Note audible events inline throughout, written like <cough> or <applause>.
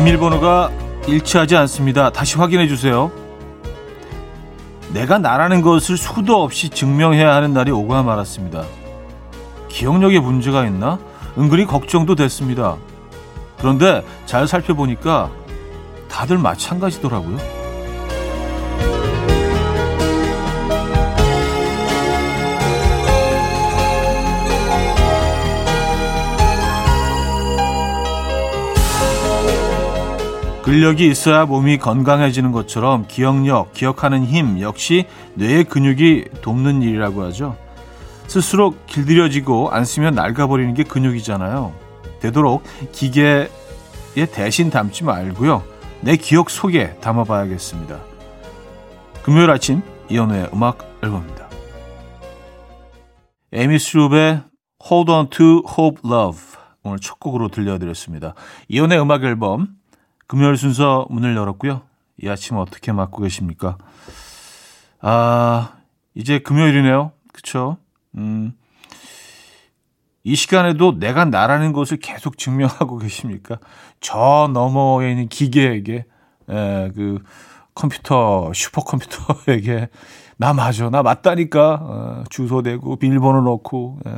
비밀번호가 일치하지 않습니다. 다시 확인해 주세요. 내가 나라는 것을 수도 없이 증명해야 하는 날이 오고 말았습니다. 기억력에 문제가 있나? 은근히 걱정도 됐습니다. 그런데 잘 살펴보니까 다들 마찬가지더라고요. 근력이 있어야 몸이 건강해지는 것처럼 기억력, 기억하는 힘 역시 뇌의 근육이 돕는 일이라고 하죠. 스스로 길들여지고 안 쓰면 낡아버리는 게 근육이잖아요. 되도록 기계에 대신 담지 말고요. 내 기억 속에 담아봐야겠습니다. 금요일 아침 이연우의 음악 앨범입니다. 에미 스룹의 Hold On To Hope Love 오늘 첫 곡으로 들려드렸습니다. 이연우의 음악 앨범 금요일 순서 문을 열었고요. 이 아침 어떻게 맞고 계십니까? 아, 이제 금요일이네요. 그쵸? 음, 이 시간에도 내가 나라는 것을 계속 증명하고 <laughs> 계십니까? 저 너머에 있는 기계에게, 에, 그, 컴퓨터, 슈퍼컴퓨터에게, <laughs> 나 맞아, 나 맞다니까, 어, 주소 대고, 비밀번호 넣고, 에.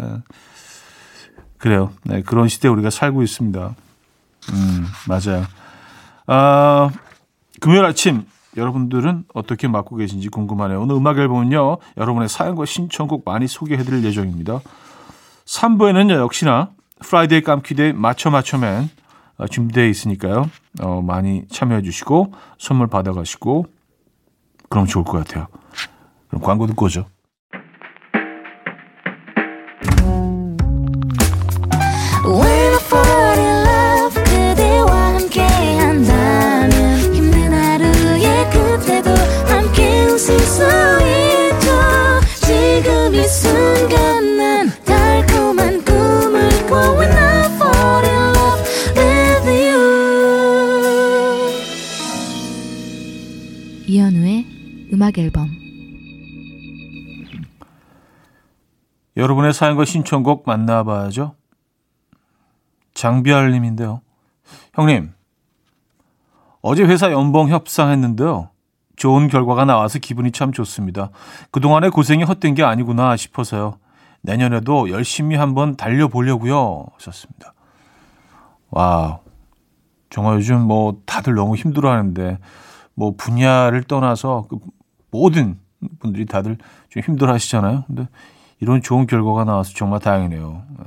그래요. 네, 그런 시대에 우리가 살고 있습니다. 음, 맞아요. 아, 금요일 아침 여러분들은 어떻게 맞고 계신지 궁금하네요. 오늘 음악 앨범은요. 여러분의 사연과 신청곡 많이 소개해드릴 예정입니다. 3부에는요. 역시나 Friday 깜퀴데이 맞춰 맞춰맨 어, 준비되어 있으니까요. 어, 많이 참여해 주시고 선물 받아가시고 그럼 좋을 것 같아요. 그럼 광고 듣고 오죠. 음악 앨범 여러분의 사연과 신청곡 만나봐야죠. 장비알 님인데요. 형님, 어제 회사 연봉 협상했는데요. 좋은 결과가 나와서 기분이 참 좋습니다. 그동안의 고생이 헛된 게 아니구나 싶어서요. 내년에도 열심히 한번 달려보려고요. 하셨습니다. 와, 정말 요즘 뭐 다들 너무 힘들어 하는데, 뭐 분야를 떠나서 그 모든 분들이 다들 좀 힘들어 하시잖아요. 근데 이런 좋은 결과가 나와서 정말 다행이네요. 예.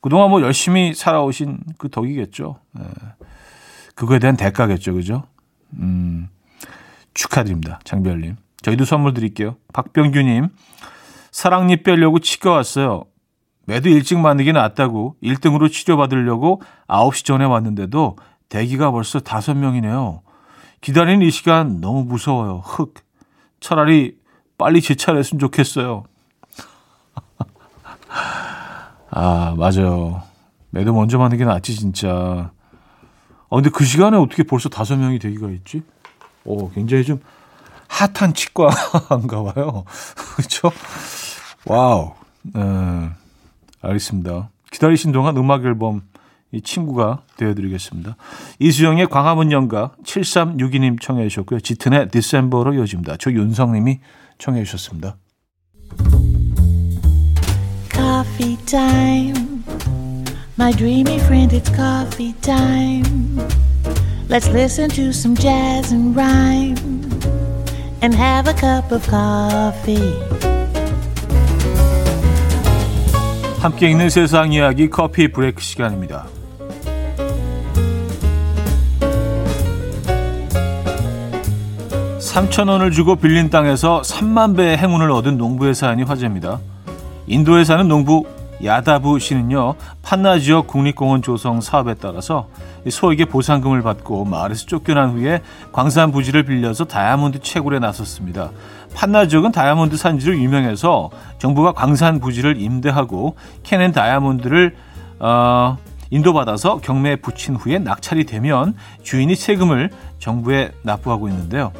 그동안 뭐 열심히 살아오신 그 덕이겠죠. 예. 그거에 대한 대가겠죠. 그죠? 음, 축하드립니다. 장별님. 저희도 선물 드릴게요. 박병규님, 사랑니 빼려고 치과 왔어요. 매도 일찍 만나기 낫다고 1등으로 치료받으려고 9시 전에 왔는데도 대기가 벌써 5명이네요. 기다리는 이 시간 너무 무서워요. 흑. 차라리 빨리 제 차례했으면 좋겠어요. <laughs> 아, 맞아요. 매도 먼저 만든 게 낫지, 진짜. 아, 근데 그 시간에 어떻게 벌써 다섯 명이 되기가 있지? 오, 굉장히 좀 핫한 치과인가 <laughs> 봐요. <laughs> 그렇죠? wow. 네, 알겠습니다. 기다리신 동안 음악 앨범 이 친구가 되어드리겠습니다. 이수영의 광화문 연가 7362님 청해 주셨고요. 짙은의 December로 이어집니다. 조윤성님이 청해 주셨습니다. Coffee time. My dreamy friend, it's coffee time. Let's listen to some jazz and rhyme and have a cup of coffee. 함께 있는 세상 이야기 커피 브레이크 시간입니다. 3천 원을 주고 빌린 땅에서 3만 배의 행운을 얻은 농부의 사연이 화제입니다. 인도에 사는 농부 야다부 씨는요, 판나 지역 국립공원 조성 사업에 따라서 소에게 보상금을 받고 마을에서 쫓겨난 후에 광산 부지를 빌려서 다이아몬드 채굴에 나섰습니다. 판나 지역은 다이아몬드 산지로 유명해서 정부가 광산 부지를 임대하고 캐낸 다이아몬드를 어, 인도받아서 경매에 붙인 후에 낙찰이 되면 주인이 세금을 정부에 납부하고 있는데요.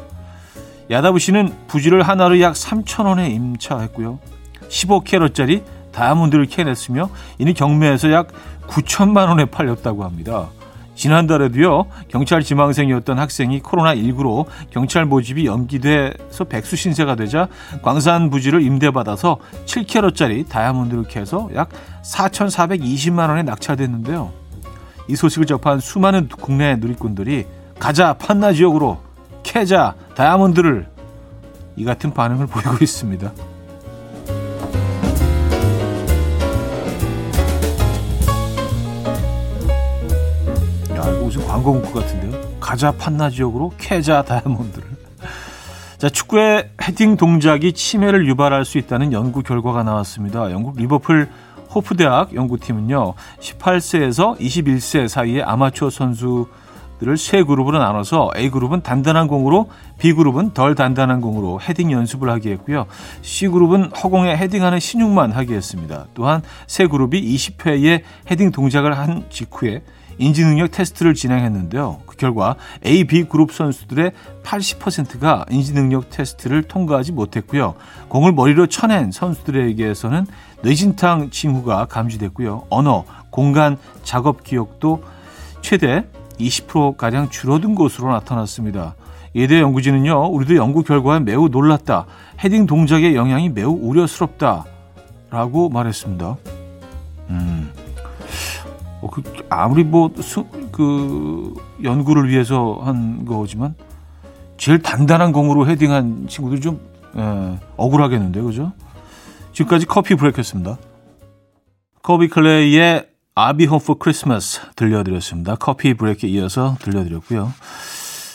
야다부 씨는 부지를 하나로 약 3천 원에 임차했고요. 15캐럿짜리 다이아몬드를 캐냈으며 이는 경매에서 약 9천만 원에 팔렸다고 합니다. 지난달에도요, 경찰 지망생이었던 학생이 코로나19로 경찰 모집이 연기돼서 백수 신세가 되자 광산 부지를 임대받아서 7캐럿짜리 다이아몬드를 캐서 약 4,420만 원에 낙찰됐는데요. 이 소식을 접한 수많은 국내 누리꾼들이 가자 판나 지역으로 캐자 다이아몬드를 이 같은 반응을 <laughs> 보이고 있습니다. 무슨 광고 문구 같은데요. 가자 판나 지역으로 캐자 다이아몬드를. 자, 축구의 헤딩 동작이 치매를 유발할 수 있다는 연구 결과가 나왔습니다. 영국 리버풀 호프대학 연구팀은요, 18세에서 21세 사이의 아마추어 선수 들을 세 그룹으로 나눠서 A그룹은 단단한 공으로, B그룹은 덜 단단한 공으로 헤딩 연습을 하게 했고요. C그룹은 허공에 헤딩하는 신용만 하게 했습니다. 또한 세 그룹이 20회의 헤딩 동작을 한 직후에 인지 능력 테스트를 진행했는데요. 그 결과 A, B 그룹 선수들의 80%가 인지 능력 테스트를 통과하지 못했고요. 공을 머리로 쳐낸 선수들에게서는 뇌진탕 징후가 감지됐고요. 언어, 공간, 작업 기억도 최대 20%가량 줄어든 것으로 나타났습니다. 예대 연구진은요, 우리도 연구 결과에 매우 놀랐다. 헤딩 동작의 영향이 매우 우려스럽다. 라고 말했습니다. 음, 어, 그, 아무리 뭐, 수, 그, 연구를 위해서 한 거지만, 제일 단단한 공으로 헤딩한 친구들 좀, 예, 억울하겠는데, 그죠? 지금까지 커피 브레이크였습니다. 커비 클레이의 Be home for Christmas 들려드렸습니다. 커피 브레이크에 이어서 들려드렸고요.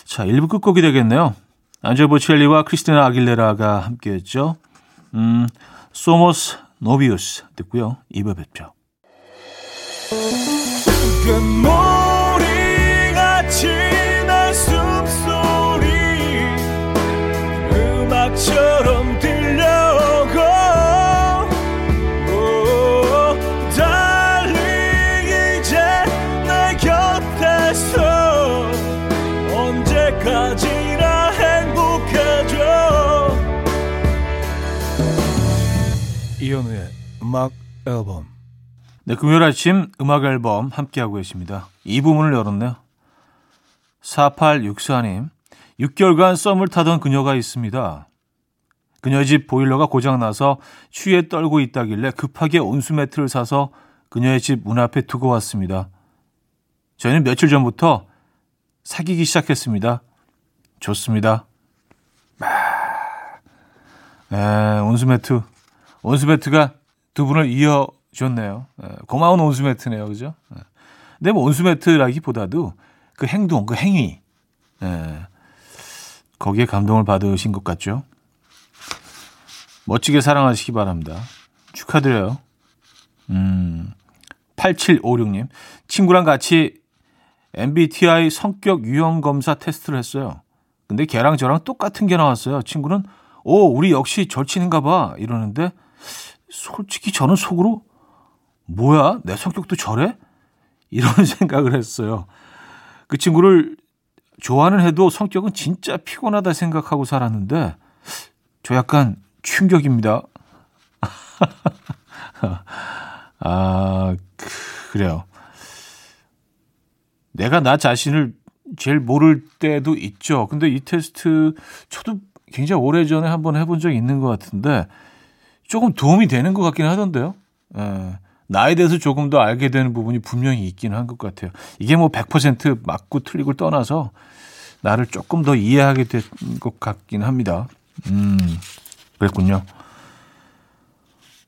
자, 1부 끝곡이 되겠네요. 안젤 보첼리와 크리스티나 아길레라가 함께했죠. 음, 소모스 노비우스 듣고요. 2부 뵙죠. 이현우의 음악 앨범 네, 금요일 아침 음악 앨범 함께하고 계십니다. 이 부분을 열었네요. 4864님, 6개월간 썸을 타던 그녀가 있습니다. 그녀의 집 보일러가 고장나서 추위에 떨고 있다길래 급하게 온수 매트를 사서 그녀의 집 문 앞에 두고 왔습니다. 저희는 며칠 전부터 사귀기 시작했습니다. 좋습니다. 에, 온수 매트. 온수매트가 두 분을 이어 좋네요. 예, 고마운 온수매트네요. 그죠? 예. 근데 뭐 온수매트라기보다도 그 행동, 그 행위. 예, 거기에 감동을 받으신 것 같죠? 멋지게 사랑하시기 바랍니다. 축하드려요. 음, 8756님. 친구랑 같이 MBTI 성격 유형 검사 테스트를 했어요. 근데 걔랑 저랑 똑같은 게 나왔어요. 친구는, 오, 우리 역시 절친인가 봐. 이러는데, 솔직히 저는 속으로, 뭐야? 내 성격도 저래? 이런 <laughs> 생각을 했어요. 그 친구를 좋아는 해도 성격은 진짜 피곤하다 생각하고 살았는데, 저 약간 충격입니다. <laughs> 아, 그래요. 내가 나 자신을 제일 모를 때도 있죠. 근데 이 테스트 저도 굉장히 오래 전에 한번 해본 적이 있는 것 같은데 조금 도움이 되는 것 같긴 하던데요. 예. 나에 대해서 조금 더 알게 되는 부분이 분명히 있기는 한것 같아요. 이게 뭐 100% 맞고 틀리고를 떠나서 나를 조금 더 이해하게 된 것 같긴 합니다. 음, 그랬군요.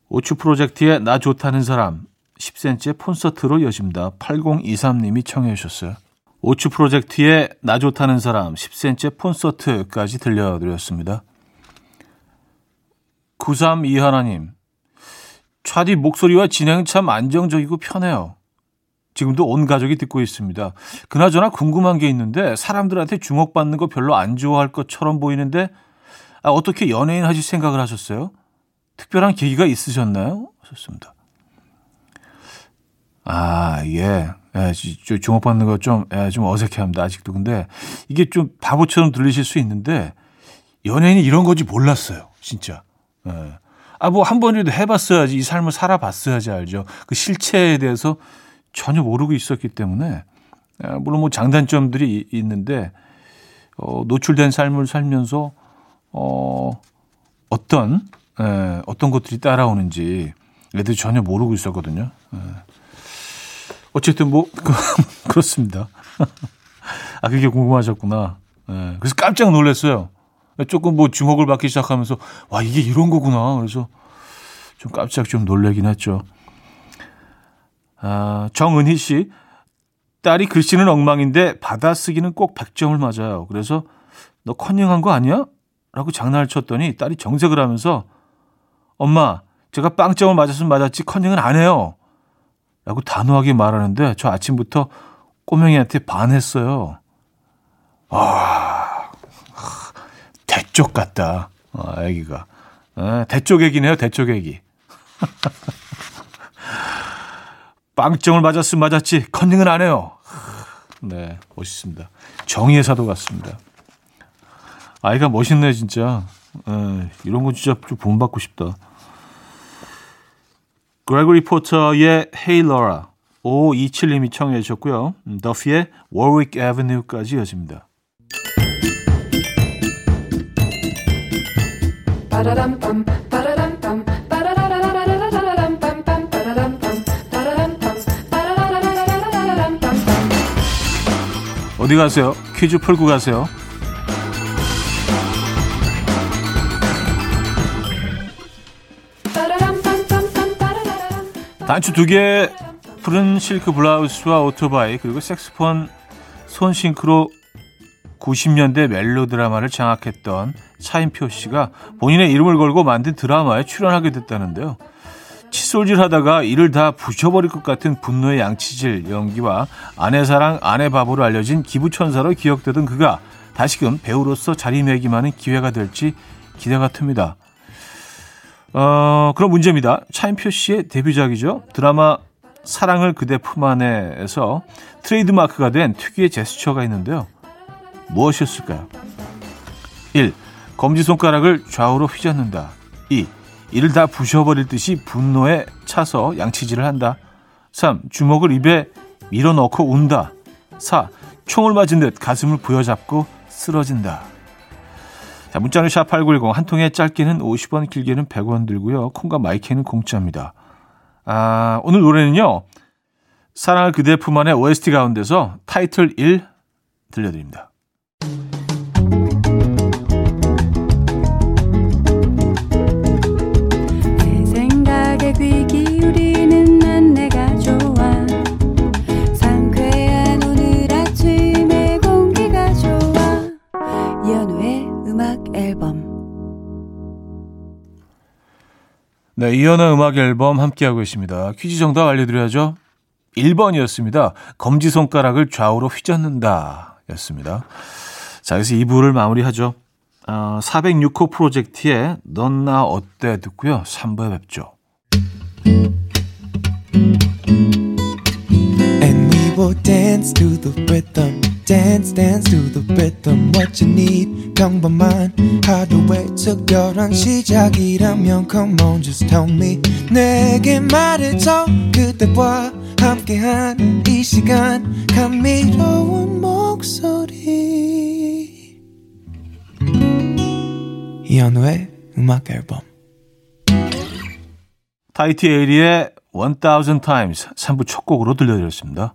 오추 프로젝트의 나 좋다는 사람 10cm의 콘서트로 여집니다. 8023님이 청해 주셨어요. 오추 프로젝트의 나 좋다는 사람 10cm의 콘서트까지 들려드렸습니다. 932 하나님 차디 목소리와 진행 참 안정적이고 편해요. 지금도 온 가족이 듣고 있습니다. 그나저나 궁금한 게 있는데 사람들한테 주목받는 거 별로 안 좋아할 것처럼 보이는데 아, 어떻게 연예인 하실 생각을 하셨어요? 특별한 계기가 있으셨나요? 하셨습니다. 아, 예. 예, 주목받는 거 좀, 예, 좀 어색해 합니다. 아직도. 근데 이게 좀 바보처럼 들리실 수 있는데 연예인이 이런 건지 몰랐어요. 진짜. 예. 아, 뭐 한 번이라도 해봤어야지. 이 삶을 살아봤어야지 알죠. 그 실체에 대해서 전혀 모르고 있었기 때문에 아, 물론 뭐 장단점들이 있는데 어, 노출된 삶을 살면서 어, 어떤 에, 어떤 것들이 따라오는지 애들이 전혀 모르고 있었거든요. 에. 어쨌든 뭐 <laughs> 그렇습니다. <laughs> 아 그게 궁금하셨구나. 에. 그래서 깜짝 놀랐어요. 조금 뭐 주목을 받기 시작하면서 와 이게 이런 거구나. 그래서 좀 깜짝 좀 놀래긴 했죠. 아, 정은희 씨 딸이 글씨는 엉망인데 받아쓰기는 꼭 100점을 맞아요. 그래서 너 컨닝한 거 아니야? 라고 장난을 쳤더니 딸이 정색을 하면서 엄마 제가 빵점을 맞았으면 맞았지 컨닝은 안 해요. 라고 단호하게 말하는데 저 아침부터 꼬맹이한테 반했어요. 아, 대쪽 같다. 아, 애기가. 아, 대쪽 애기네요, 대쪽 애기. <laughs> 빵점을 맞았으면 맞았지 컨닝은 안 해요. 네, 멋있습니다. 정의의 사도 같습니다. 아이가 멋있네, 진짜. 에, 이런 거 진짜 좀 본받고 싶다. 그레고리 포터의 Hey Laura 527님이 청해 주셨고요. 더피의 Warwick Avenue까지 이어집니다. 어디 가세요? 퀴즈 풀고 가세요. 단추 두 개, 푸른 실크 블라우스와 오토바이, 그리고 색스폰 손 싱크로 90년대 멜로 드라마를 장악했던 차인표 씨가 본인의 이름을 걸고 만든 드라마에 출연하게 됐다는데요. 칫솔질 하다가 이를 다 부셔버릴 것 같은 분노의 양치질 연기와 아내 사랑 아내 바보로 알려진 기부천사로 기억되던 그가 다시금 배우로서 자리매김하는 기회가 될지 기대가 틉니다. 어, 그런 문제입니다. 차인표 씨의 데뷔작이죠. 드라마 사랑을 그대 품 안에에서 트레이드마크가 된 특유의 제스처가 있는데요. 무엇이었을까요? 1. 검지손가락을 좌우로 휘젓는다. 2. 이를 다 부셔버릴 듯이 분노에 차서 양치질을 한다. 3. 주먹을 입에 밀어넣고 운다. 4. 총을 맞은 듯 가슴을 부여잡고 쓰러진다. 자, 문자는 샵8910 한 통에 짧게는 50원, 길게는 100원 들고요. 콩과 마이크는 공짜입니다. 아, 오늘 노래는요. 사랑을 그대 품 안에 OST 가운데서 타이틀 1 들려드립니다. 네, 이연의 음악 앨범 함께하고 있습니다. 퀴즈 정답 알려드려야죠. 1번이었습니다. 검지손가락을 좌우로 휘젓는다 였습니다. 자, 여기서 2부를 마무리하죠. 어, 406호 프로젝트의 넌 나 어때 듣고요. 3부에 뵙죠. And we will dance to the rhythm. Dance dance to the rhythm what you need. 평범한 하루의 특별한 시작이라면 come on just tell me. 내게 말해줘 그대와 함께한 이 시간. 감미로운 목소리. 이현우의 음악 앨범. 타이티 에이리의 1000 times 3부 첫 곡으로 들려드렸습니다.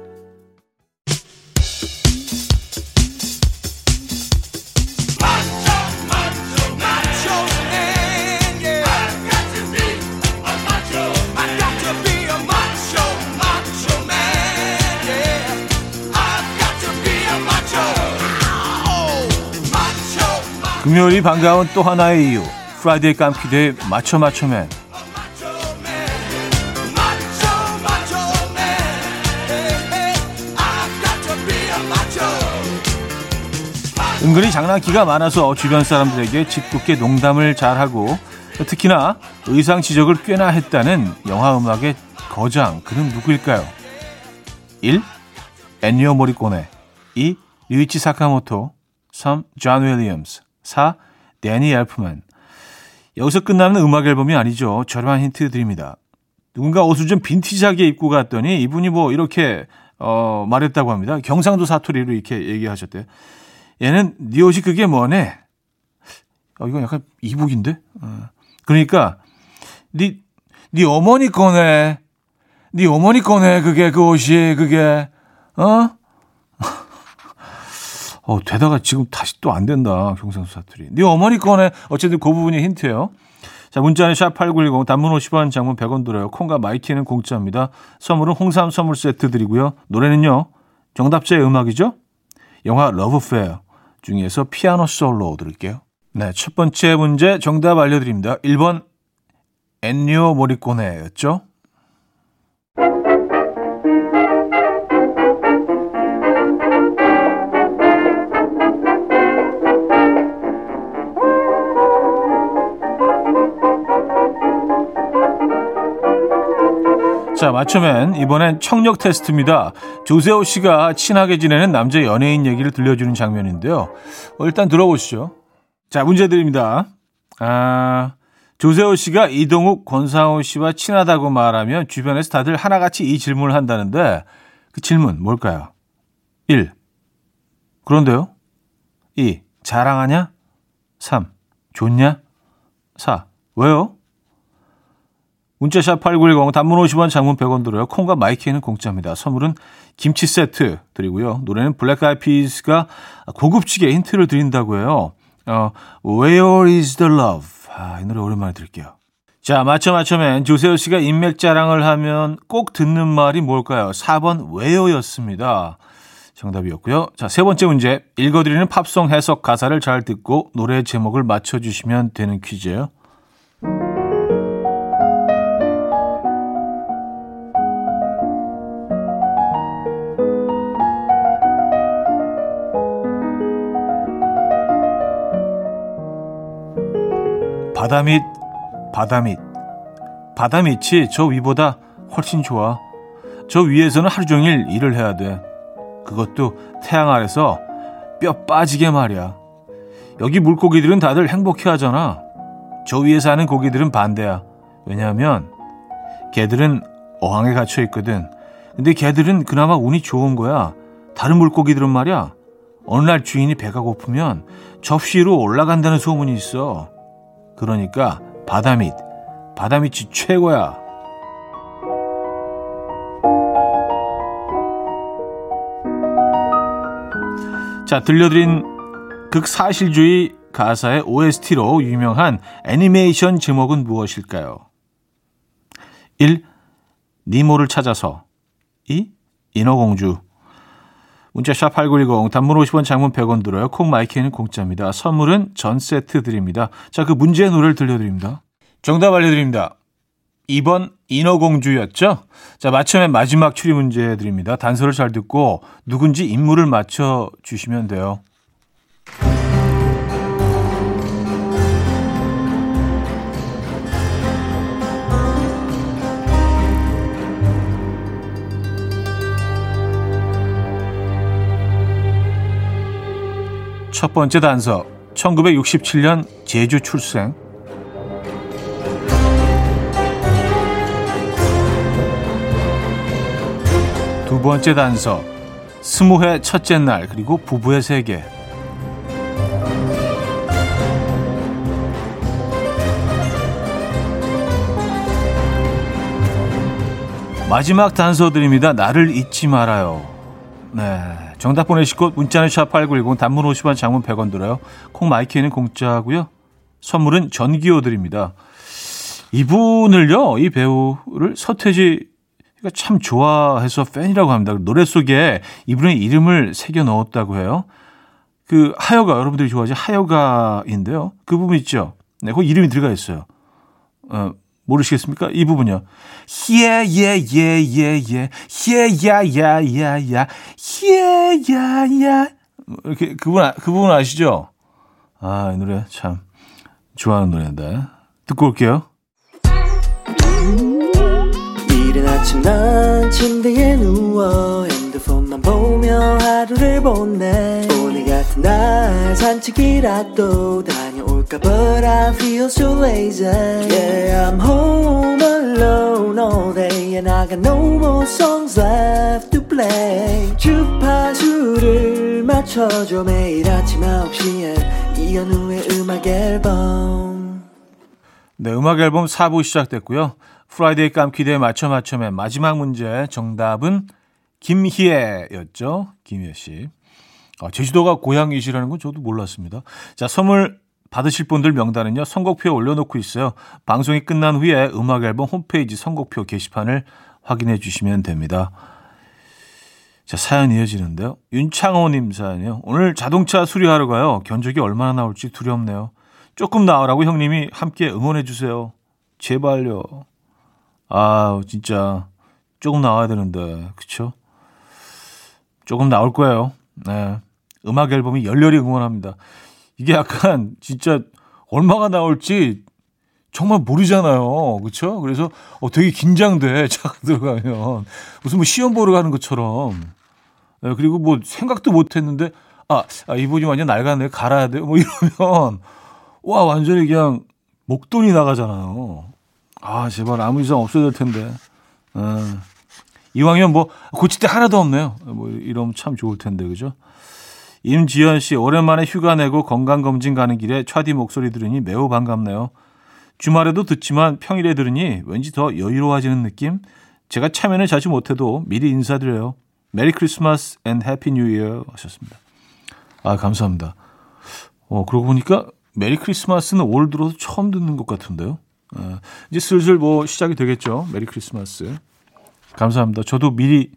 금요일이 반가운 또 하나의 이유 Friday 깜퀴데이 맞춰 맞춰맨 은근히 장난기가 많아서 주변 사람들에게 짓궂게 농담을 잘하고 특히나 의상 지적을 꽤나 했다는 영화 음악의 거장 그는 누구일까요? 1. 엔니오 모리코네 2. 류이치 사카모토 3. 존 윌리엄스 4. 데니 엘프만 여기서 끝나는 음악 앨범이 아니죠. 저렴한 힌트 드립니다. 누군가 옷을 좀 빈티지하게 입고 갔더니 이분이 뭐 이렇게 어, 말했다고 합니다. 경상도 사투리로 이렇게 얘기하셨대요. 얘는 네 옷이 그게 뭐네? 어, 이건 약간 이북인데? 어. 그러니까 네, 네 어머니 거네. 네 어머니 거네. 그게 그 옷이 그게 어? 어, 되다가 지금 다시 또 안 된다. 경상도 사투리. 네 어머니 거네. 어쨌든 그 부분이 힌트예요. 자, 문자는 샵8910 단문 50원, 장문 100원 들어요. 콩과 마이키는 공짜입니다. 선물은 홍삼 선물 세트 드리고요. 노래는요. 정답자의 음악이죠. 영화 러브 페어 중에서 피아노 솔로 들을게요. 네, 첫 번째 문제 정답 알려드립니다. 1번 엔니오 모리꼬네였죠. 자, 맞춰면 이번엔 청력 테스트입니다. 조세호 씨가 친하게 지내는 남자 연예인 얘기를 들려주는 장면인데요. 어, 일단 들어보시죠. 자, 문제 드립니다. 아, 조세호 씨가 이동욱, 권상우 씨와 친하다고 말하면 주변에서 다들 하나같이 이 질문을 한다는데 그 질문 뭘까요? 1. 그런데요? 2. 자랑하냐? 3. 좋냐? 4. 왜요? 문자샵 8910 단문 50원 장문 100원 들어요. 콩과 마이키는 공짜입니다. 선물은 김치 세트 드리고요. 노래는 블랙 아이드 피스가 고급지게 힌트를 드린다고 해요. 어, Where is the love? 아, 이 노래 오랜만에 들을게요. 자, 맞춰 맞춰맨 조세호 씨가 인맥 자랑을 하면 꼭 듣는 말이 뭘까요? 4번 where였습니다. 정답이었고요. 자, 세 번째 문제. 읽어드리는 팝송 해석 가사를 잘 듣고 노래 제목을 맞춰주시면 되는 퀴즈예요. 바다밑, 바다밑. 바다밑이 저 위보다 훨씬 좋아. 저 위에서는 하루 종일 일을 해야 돼. 그것도 태양 아래서 뼈 빠지게 말이야. 여기 물고기들은 다들 행복해 하잖아. 저 위에 사는 고기들은 반대야. 왜냐하면 개들은 어항에 갇혀 있거든. 근데 개들은 그나마 운이 좋은 거야. 다른 물고기들은 말이야. 어느 날 주인이 배가 고프면 접시 로 올라간다는 소문이 있어. 그러니까 바다밑, 바다밑이 최고야. 자, 들려드린 극사실주의 가사의 OST로 유명한 애니메이션 제목은 무엇일까요? 1. 니모를 찾아서 2. 인어공주 문자 샵 8910 단문 50원 장문 100원 들어요. 콩 마이크는 공짜입니다. 선물은 전 세트 드립니다. 자, 그 문제의 노래를 들려드립니다. 정답 알려드립니다. 2번 인어공주였죠? 자, 맞춰면 마지막 추리 문제 드립니다. 단서를 잘 듣고 누군지 인물을 맞춰 주시면 돼요. 첫 번째 단서 1967년 제주 출생 두 번째 단서 스무 회 첫째 날 그리고 부부의 세계 마지막 단서드립니다. 나를 잊지 말아요. 네. 정답 보내시고 문자는 샵8910 단문 50원 장문 100원 들어요. 콩 마이키는 공짜고요. 선물은 전기요 드립니다. 이분을요. 이 배우를 서태지가 참 좋아해서 팬이라고 합니다. 노래 속에 이분의 이름을 새겨 넣었다고 해요. 그 하여가 여러분들이 좋아하지 하여가인데요. 그 부분 있죠. 네, 그 이름이 들어가 있어요. 어, 모르시겠습니까? 이 부분요. Yeah, yeah, yeah, yeah, yeah. Yeah, yeah, yeah. 이렇게 그분 그 부분 아시죠? 아, 이 노래 참 좋아하는 노래인데. 듣고 올게요. 이른 아침 난 침대에 누워 핸드폰만 보며 하루를 보내 오늘 같은 날 산책이라도 다 But I feel so lazy. Yeah I'm home alone all day And I got no more songs left to play. 주파수를 맞춰줘 매일 아침 9시에. 이현우의 음악 앨범. 네 음악 앨범 4부 시작됐고요. Friday 깜퀴데이 맞춰 맞춰맨 마지막 문제 정답은 김희애였죠 김희애 씨. 아, 제주도가 고향이시라는 건 저도 몰랐습니다. 자, 선물 받으실 분들 명단은요, 선곡표에 올려놓고 있어요. 방송이 끝난 후에 음악 앨범 홈페이지 선곡표 게시판을 확인해 주시면 됩니다. 자, 사연 이어지는데요. 윤창호님 사연이요. 오늘 자동차 수리하러 가요. 견적이 얼마나 나올지 두렵네요. 조금 나오라고 형님이 함께 응원해 주세요. 제발요. 아, 진짜 조금 나와야 되는데, 그쵸? 조금 나올 거예요. 네. 음악 앨범이 열렬히 응원합니다. 이게 약간 진짜 얼마가 나올지 정말 모르잖아요. 그렇죠? 그래서 어 되게 긴장돼. <laughs> 차가 들어가면 무슨 뭐 시험 보러 가는 것처럼. 네, 그리고 뭐 생각도 못 했는데 아, 아 이분이 완전 낡았네. 갈아야 돼. 뭐 이러면 와, 완전히 그냥 목돈이 나가잖아요. 아, 제발 아무 이상 없어야 될 텐데. 아, 이왕이면 뭐 고칠 때 하나도 없네요. 뭐 이러면 참 좋을 텐데. 그죠? 임지연 씨, 오랜만에 휴가 내고 건강 검진 가는 길에 차디 목소리 들으니 매우 반갑네요. 주말에도 듣지만 평일에 들으니 왠지 더 여유로워지는 느낌? 제가 참여는 자주 못해도 미리 인사드려요. 메리 크리스마스 and happy new year 하셨습니다. 아, 감사합니다. 어, 그러고 보니까 메리 크리스마스는 올 들어서 처음 듣는 것 같은데요. 아, 이제 슬슬 뭐 시작이 되겠죠. 메리 크리스마스. 감사합니다. 저도 미리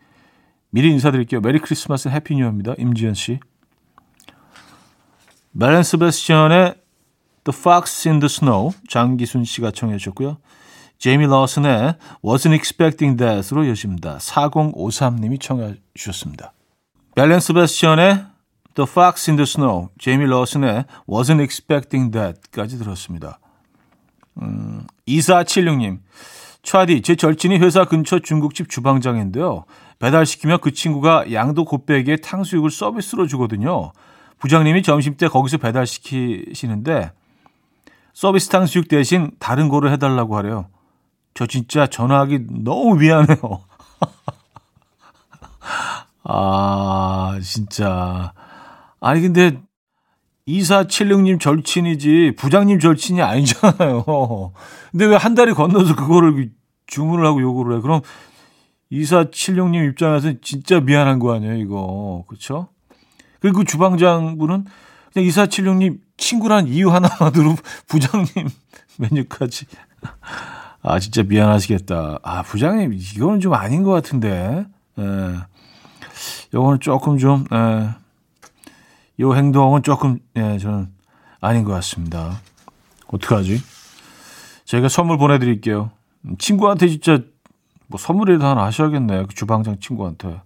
미리 인사드릴게요. 메리 크리스마스 happy new year입니다. 임지연 씨. Belle and Sebastian의 The Fox in the Snow 장기순 씨가 청해 주셨고요. 제이미 러슨의 Wasn't Expecting That으로 여십니다. 4053님이 청해 주셨습니다. 멜렌 스베스천의 The Fox in the Snow, 제이미 러슨의 Wasn't Expecting That까지 들었습니다. 음, 2476님, 차디, 제 절친이 회사 근처 중국집 주방장인데요. 배달시키면 그 친구가 양도 곱빼기에 탕수육을 서비스로 주거든요. 부장님이 점심 때 거기서 배달시키시는데 서비스 탕수육 대신 다른 거를 해달라고 하래요. 저 진짜 전화하기 너무 미안해요. <laughs> 아, 진짜. 아니, 근데 2476님 절친이지 부장님 절친이 아니잖아요. <laughs> 근데 왜 한 달이 건너서 그거를 주문을 하고 요구를 해? 그럼 2476님 입장에서 진짜 미안한 거 아니에요, 이거. 그렇죠? 그리고 그 주방장분은 그냥 2476님 친구란 이유 하나만으로 <laughs> 부장님 메뉴까지. 아, 진짜 미안하시겠다. 아, 부장님, 이거는 좀 아닌 것 같은데. 예. 요거는 조금 좀, 예. 요 행동은 조금, 예, 저는 아닌 것 같습니다. 어떡하지? 저희가 선물 보내드릴게요. 친구한테 진짜 뭐 선물이라도 하나 하셔야겠네. 그 주방장 친구한테.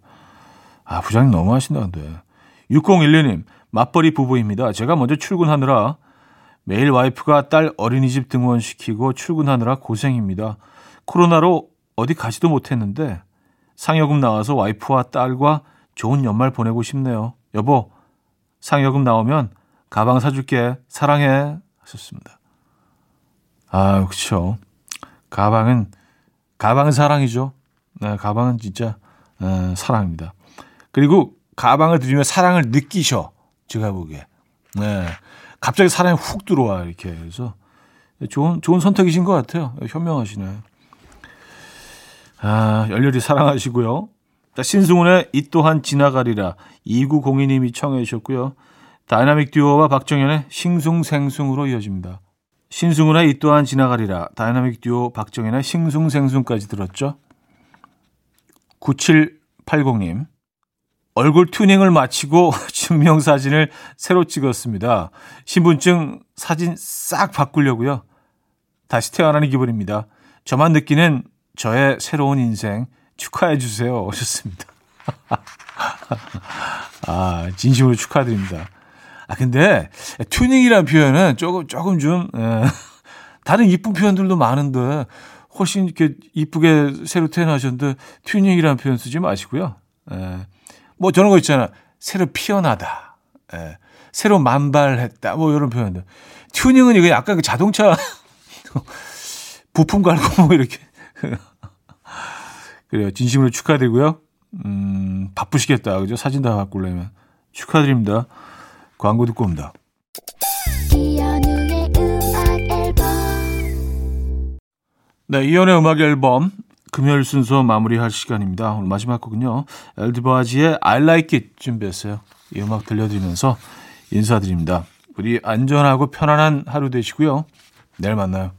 아, 부장님 너무 하신다, 근데. 6012님, 맞벌이 부부입니다. 제가 먼저 출근하느라 매일 와이프가 딸 어린이집 등원시키고 출근하느라 고생입니다. 코로나로 어디 가지도 못했는데 상여금 나와서 와이프와 딸과 좋은 연말 보내고 싶네요. 여보, 상여금 나오면 가방 사줄게. 사랑해. 하셨습니다. 아, 그쵸. 가방은, 가방은 사랑이죠. 네, 가방은 진짜, 에, 사랑입니다. 그리고 가방을 드리면 사랑을 느끼셔. 제가 보기에. 네. 갑자기 사랑이 훅 들어와, 이렇게. 그래서 좋은, 좋은 선택이신 것 같아요. 현명하시네. 아, 열렬히 사랑하시고요. 자, 신승훈의 이 또한 지나가리라 2902님이 청해 주셨고요. 다이나믹 듀오와 박정현의 싱숭생숭으로 이어집니다. 신승훈의 이 또한 지나가리라 다이나믹 듀오 박정현의 싱숭생숭까지 들었죠. 9780님 얼굴 튜닝을 마치고 <laughs> 증명사진을 새로 찍었습니다. 신분증 사진 싹 바꾸려고요. 다시 태어나는 기분입니다. 저만 느끼는 저의 새로운 인생 축하해 주세요. <laughs> 오셨습니다. <laughs> 아, 진심으로 축하드립니다. 아, 근데 튜닝이라는 표현은 조금, 조금 좀, 에, 다른 이쁜 표현들도 많은데 훨씬 이렇게 이쁘게 새로 태어나셨는데 튜닝이라는 표현 쓰지 마시고요. 에, 뭐 저런 거 있잖아. 새로 피어나다. 에, 새로 만발했다. 뭐 이런 표현들. 튜닝은 이게 약간 그 자동차 <laughs> 부품 갈고 뭐 이렇게 <laughs> 그래요. 진심으로 축하드리고요. 음, 바쁘시겠다. 그죠? 사진 다 바꾸려면. 축하드립니다. 광고 듣고 옵니다. 네, 이연의 음악 앨범 금요일 순서 마무리할 시간입니다. 오늘 마지막 곡은요. 엘드바지의 I Like It 준비했어요. 이 음악 들려드리면서 인사드립니다. 우리 안전하고 편안한 하루 되시고요. 내일 만나요.